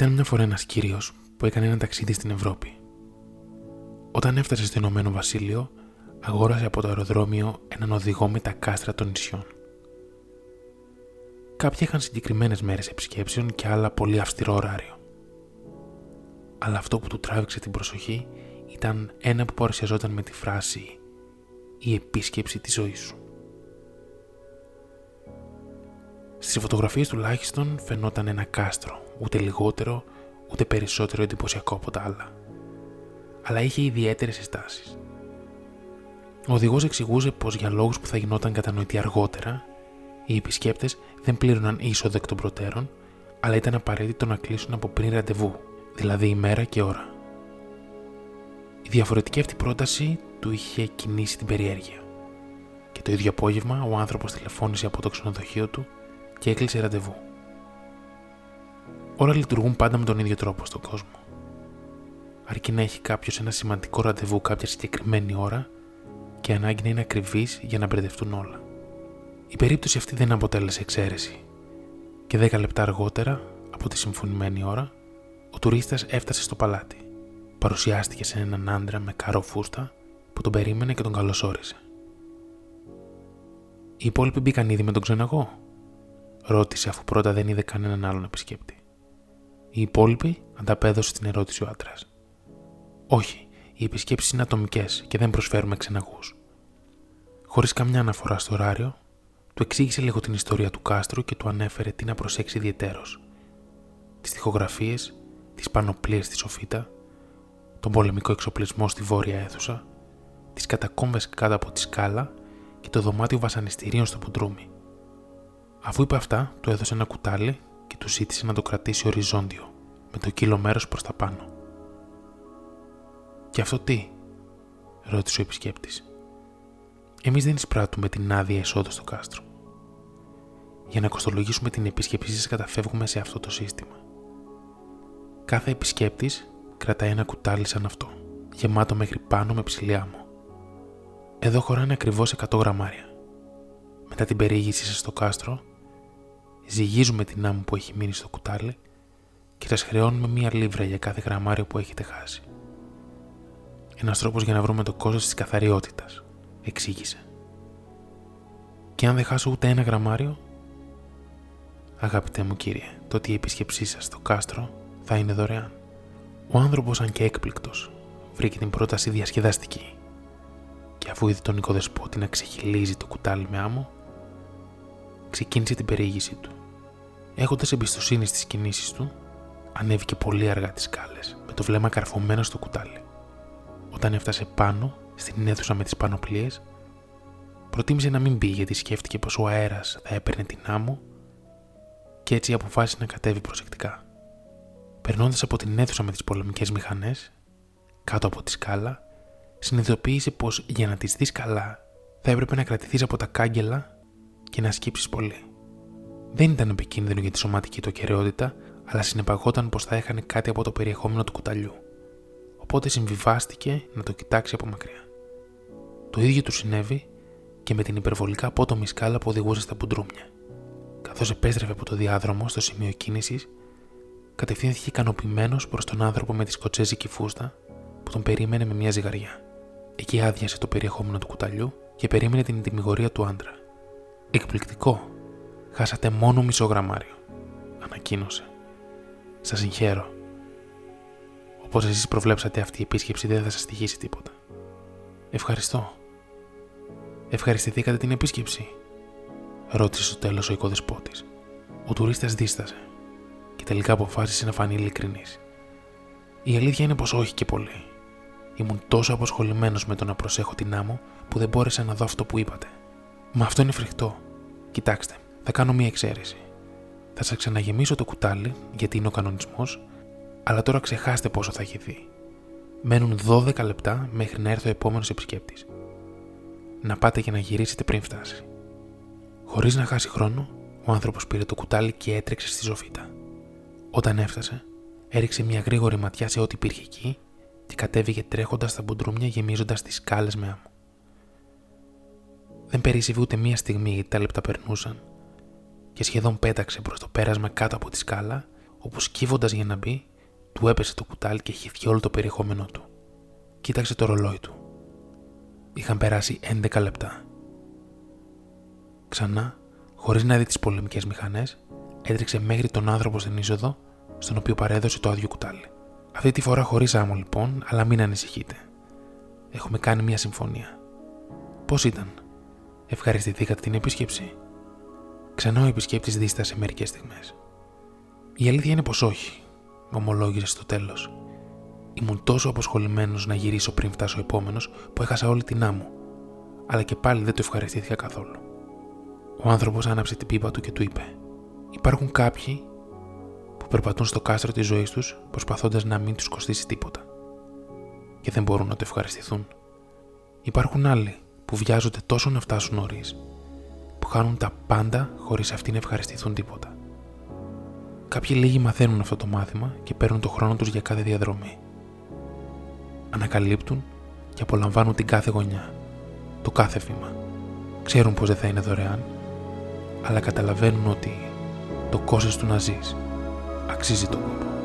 Ήταν μια φορά ένας κύριος που έκανε ένα ταξίδι στην Ευρώπη. Όταν έφτασε στο Ηνωμένο Βασίλειο, αγόρασε από το αεροδρόμιο έναν οδηγό με τα κάστρα των νησιών. Κάποιοι είχαν συγκεκριμένες μέρες επισκέψεων και άλλα πολύ αυστηρό ωράριο. Αλλά αυτό που του τράβηξε την προσοχή ήταν ένα που παρουσιαζόταν με τη φράση «Η επίσκεψη της ζωής σου». Στις φωτογραφίες τουλάχιστον φαινόταν ένα κάστρο, ούτε λιγότερο ούτε περισσότερο εντυπωσιακό από τα άλλα. Αλλά είχε ιδιαίτερες συστάσεις. Ο οδηγός εξηγούσε πως για λόγους που θα γινόταν κατανοητοί αργότερα, οι επισκέπτες δεν πλήρωναν είσοδο εκ των προτέρων, αλλά ήταν απαραίτητο να κλείσουν από πριν ραντεβού, δηλαδή ημέρα και ώρα. Η διαφορετική αυτή πρόταση του είχε κινήσει την περιέργεια. Και το ίδιο απόγευμα ο άνθρωπος τηλεφώνησε από το ξενοδοχείο του και έκλεισε ραντεβού. Όλα λειτουργούν πάντα με τον ίδιο τρόπο στον κόσμο. Αρκεί να έχει κάποιος ένα σημαντικό ραντεβού κάποια συγκεκριμένη ώρα και ανάγκη να είναι ακριβής για να μπερδευτούν όλα. Η περίπτωση αυτή δεν αποτέλεσε εξαίρεση και 10 λεπτά αργότερα από τη συμφωνημένη ώρα, ο τουρίστας έφτασε στο παλάτι. Παρουσιάστηκε σε έναν άντρα με καρό φούστα που τον περίμενε και τον καλωσόρισε. Οι υπόλοιποι μπήκαν ήδη με τον ξεναγό, ρώτησε αφού πρώτα δεν είδε κανέναν άλλον επισκέπτη. Οι υπόλοιποι ανταπέδωσε την ερώτηση ο άντρας. Όχι, οι επισκέψεις είναι ατομικές και δεν προσφέρουμε ξεναγού. Χωρίς καμιά αναφορά στο ωράριο, του εξήγησε λίγο την ιστορία του κάστρου και του ανέφερε τι να προσέξει ιδιαιτέρως. Τις τοιχογραφίε, τις πανοπλίες στη σοφίτα, τον πολεμικό εξοπλισμό στη βόρεια αίθουσα, τις κατακόμβες κάτω από τη σκάλα και το δωμάτιο βασανιστήριων στο Πουντρούμι. Αφού είπε αυτά, του έδωσε ένα κουτάλι και του ζήτησε να το κρατήσει οριζόντιο, με το κύλο μέρος προς τα πάνω. «Και αυτό τι» ρώτησε ο επισκέπτης. «Εμείς δεν εισπράττουμε την άδεια εισόδου στο κάστρο. Για να κοστολογήσουμε την επίσκεψή σας καταφεύγουμε σε αυτό το σύστημα. Κάθε επισκέπτης κρατάει ένα κουτάλι σαν αυτό, γεμάτο μέχρι πάνω με ψηλή άμμο. Εδώ χωράνε ακριβώς 100 γραμμάρια. Μετά την περιήγησή σας στο κάστρο, ζυγίζουμε την άμμο που έχει μείνει στο κουτάλι και σα χρεώνουμε μία λίβρα για κάθε γραμμάριο που έχετε χάσει. Ένας τρόπος για να βρούμε το κόστος της καθαριότητας, εξήγησε. Και αν δεν χάσω ούτε ένα γραμμάριο, αγαπητέ μου κύριε, τότε η επίσκεψή σας στο κάστρο θα είναι δωρεάν. Ο άνθρωπος, αν και έκπληκτος, βρήκε την πρόταση διασκεδαστική. Και αφού είδε τον οικοδεσπότη να ξεχυλίζει το κουτάλι με άμμο, ξεκίνησε την περιήγησή του. Έχοντας εμπιστοσύνη στις κινήσεις του, ανέβηκε πολύ αργά τις σκάλες, με το βλέμμα καρφωμένο στο κουτάλι. Όταν έφτασε πάνω, στην αίθουσα με τις πανοπλίες, προτίμησε να μην μπει γιατί σκέφτηκε πως ο αέρας θα έπαιρνε την άμμο και έτσι αποφάσισε να κατέβει προσεκτικά. Περνώντας από την αίθουσα με τις πολεμικές μηχανές, κάτω από τη σκάλα, συνειδητοποίησε πως για να τι δεις καλά θα έπρεπε να κρατηθείς από τα κάγκελα και να σκύψεις πολύ. Δεν ήταν επικίνδυνο για τη σωματική του ακαιρεότητα, αλλά συνεπαγόταν πως θα έχανε κάτι από το περιεχόμενο του κουταλιού. Οπότε συμβιβάστηκε να το κοιτάξει από μακριά. Το ίδιο του συνέβη και με την υπερβολικά απότομη σκάλα που οδηγούσε στα μπουντρούμια. Καθώς επέστρεφε από το διάδρομο στο σημείο κίνησης, κατευθύνθηκε ικανοποιημένος προς τον άνθρωπο με τη σκοτσέζικη φούστα που τον περίμενε με μια ζυγαριά. Εκεί άδειασε το περιεχόμενο του κουταλιού και περίμενε την τιμιγορία του άντρα. Εκπληκτικό, Χάσατε μόνο μισό γραμμάριο, ανακοίνωσε. Σας συγχαίρω. Όπως εσείς προβλέψατε, αυτή η επίσκεψη δεν θα σας στοιχήσει τίποτα. Ευχαριστώ. Ευχαριστηθήκατε την επίσκεψη, ρώτησε στο τέλος ο οικοδεσπότης. Ο τουρίστας δίστασε και τελικά αποφάσισε να φανεί ειλικρινής. Η αλήθεια είναι πως όχι και πολύ. Ήμουν τόσο αποσχολημένος με το να προσέχω την άμμο που δεν μπόρεσα να δω αυτό που είπατε. Μα αυτό είναι φρικτό. Κοιτάξτε, θα κάνω μία εξαίρεση. Θα σας ξαναγεμίσω το κουτάλι, γιατί είναι ο κανονισμός, αλλά τώρα ξεχάστε πόσο θα έχει δει. Μένουν 12 λεπτά μέχρι να έρθει ο επόμενος επισκέπτης. Να πάτε και να γυρίσετε πριν φτάσει. Χωρίς να χάσει χρόνο, ο άνθρωπος πήρε το κουτάλι και έτρεξε στη ζωφίτα. Όταν έφτασε, έριξε μια γρήγορη ματιά σε ό,τι υπήρχε εκεί και κατέβηκε τρέχοντας στα μπουντρούμια γεμίζοντας τις σκάλες με άμμο. Δεν περίσσευε ούτε μία στιγμή γιατί τα λεπτά περνούσαν και σχεδόν πέταξε προς το πέρασμα κάτω από τη σκάλα όπου σκύβοντας για να μπει, του έπεσε το κουτάλι και χυθεί όλο το περιεχόμενό του. Κοίταξε το ρολόι του. Είχαν περάσει 11 λεπτά. Ξανά, χωρίς να δει τις πολεμικές μηχανές, έτρεξε μέχρι τον άνθρωπο στην είσοδο, στον οποίο παρέδωσε το άδειο κουτάλι. Αυτή τη φορά χωρίς άμμο λοιπόν, αλλά μην ανησυχείτε. Έχουμε κάνει μια συμφωνία. Πώς ήταν, Ευχαριστηθήκατε την επίσκεψη; Ξανά ο επισκέπτης δίστασε μερικές στιγμές. Η αλήθεια είναι πως όχι, ομολόγησε στο τέλος. Ήμουν τόσο αποσχολημένος να γυρίσω πριν φτάσω ο επόμενος που έχασα όλη την άμμο, αλλά και πάλι δεν το ευχαριστήθηκα καθόλου. Ο άνθρωπος άναψε την πίπα του και του είπε: Υπάρχουν κάποιοι που περπατούν στο κάστρο της ζωής τους προσπαθώντας να μην τους κοστίσει τίποτα και δεν μπορούν να το ευχαριστηθούν. Υπάρχουν άλλοι που βιάζονται τόσο να φτάσουν νωρίς, που χάνουν τα πάντα χωρίς αυτοί να ευχαριστηθούν τίποτα. Κάποιοι λίγοι μαθαίνουν αυτό το μάθημα και παίρνουν το χρόνο τους για κάθε διαδρομή. Ανακαλύπτουν και απολαμβάνουν την κάθε γωνιά, το κάθε βήμα. Ξέρουν πως δεν θα είναι δωρεάν, αλλά καταλαβαίνουν ότι το κόστος του να ζεις αξίζει τον κόπο.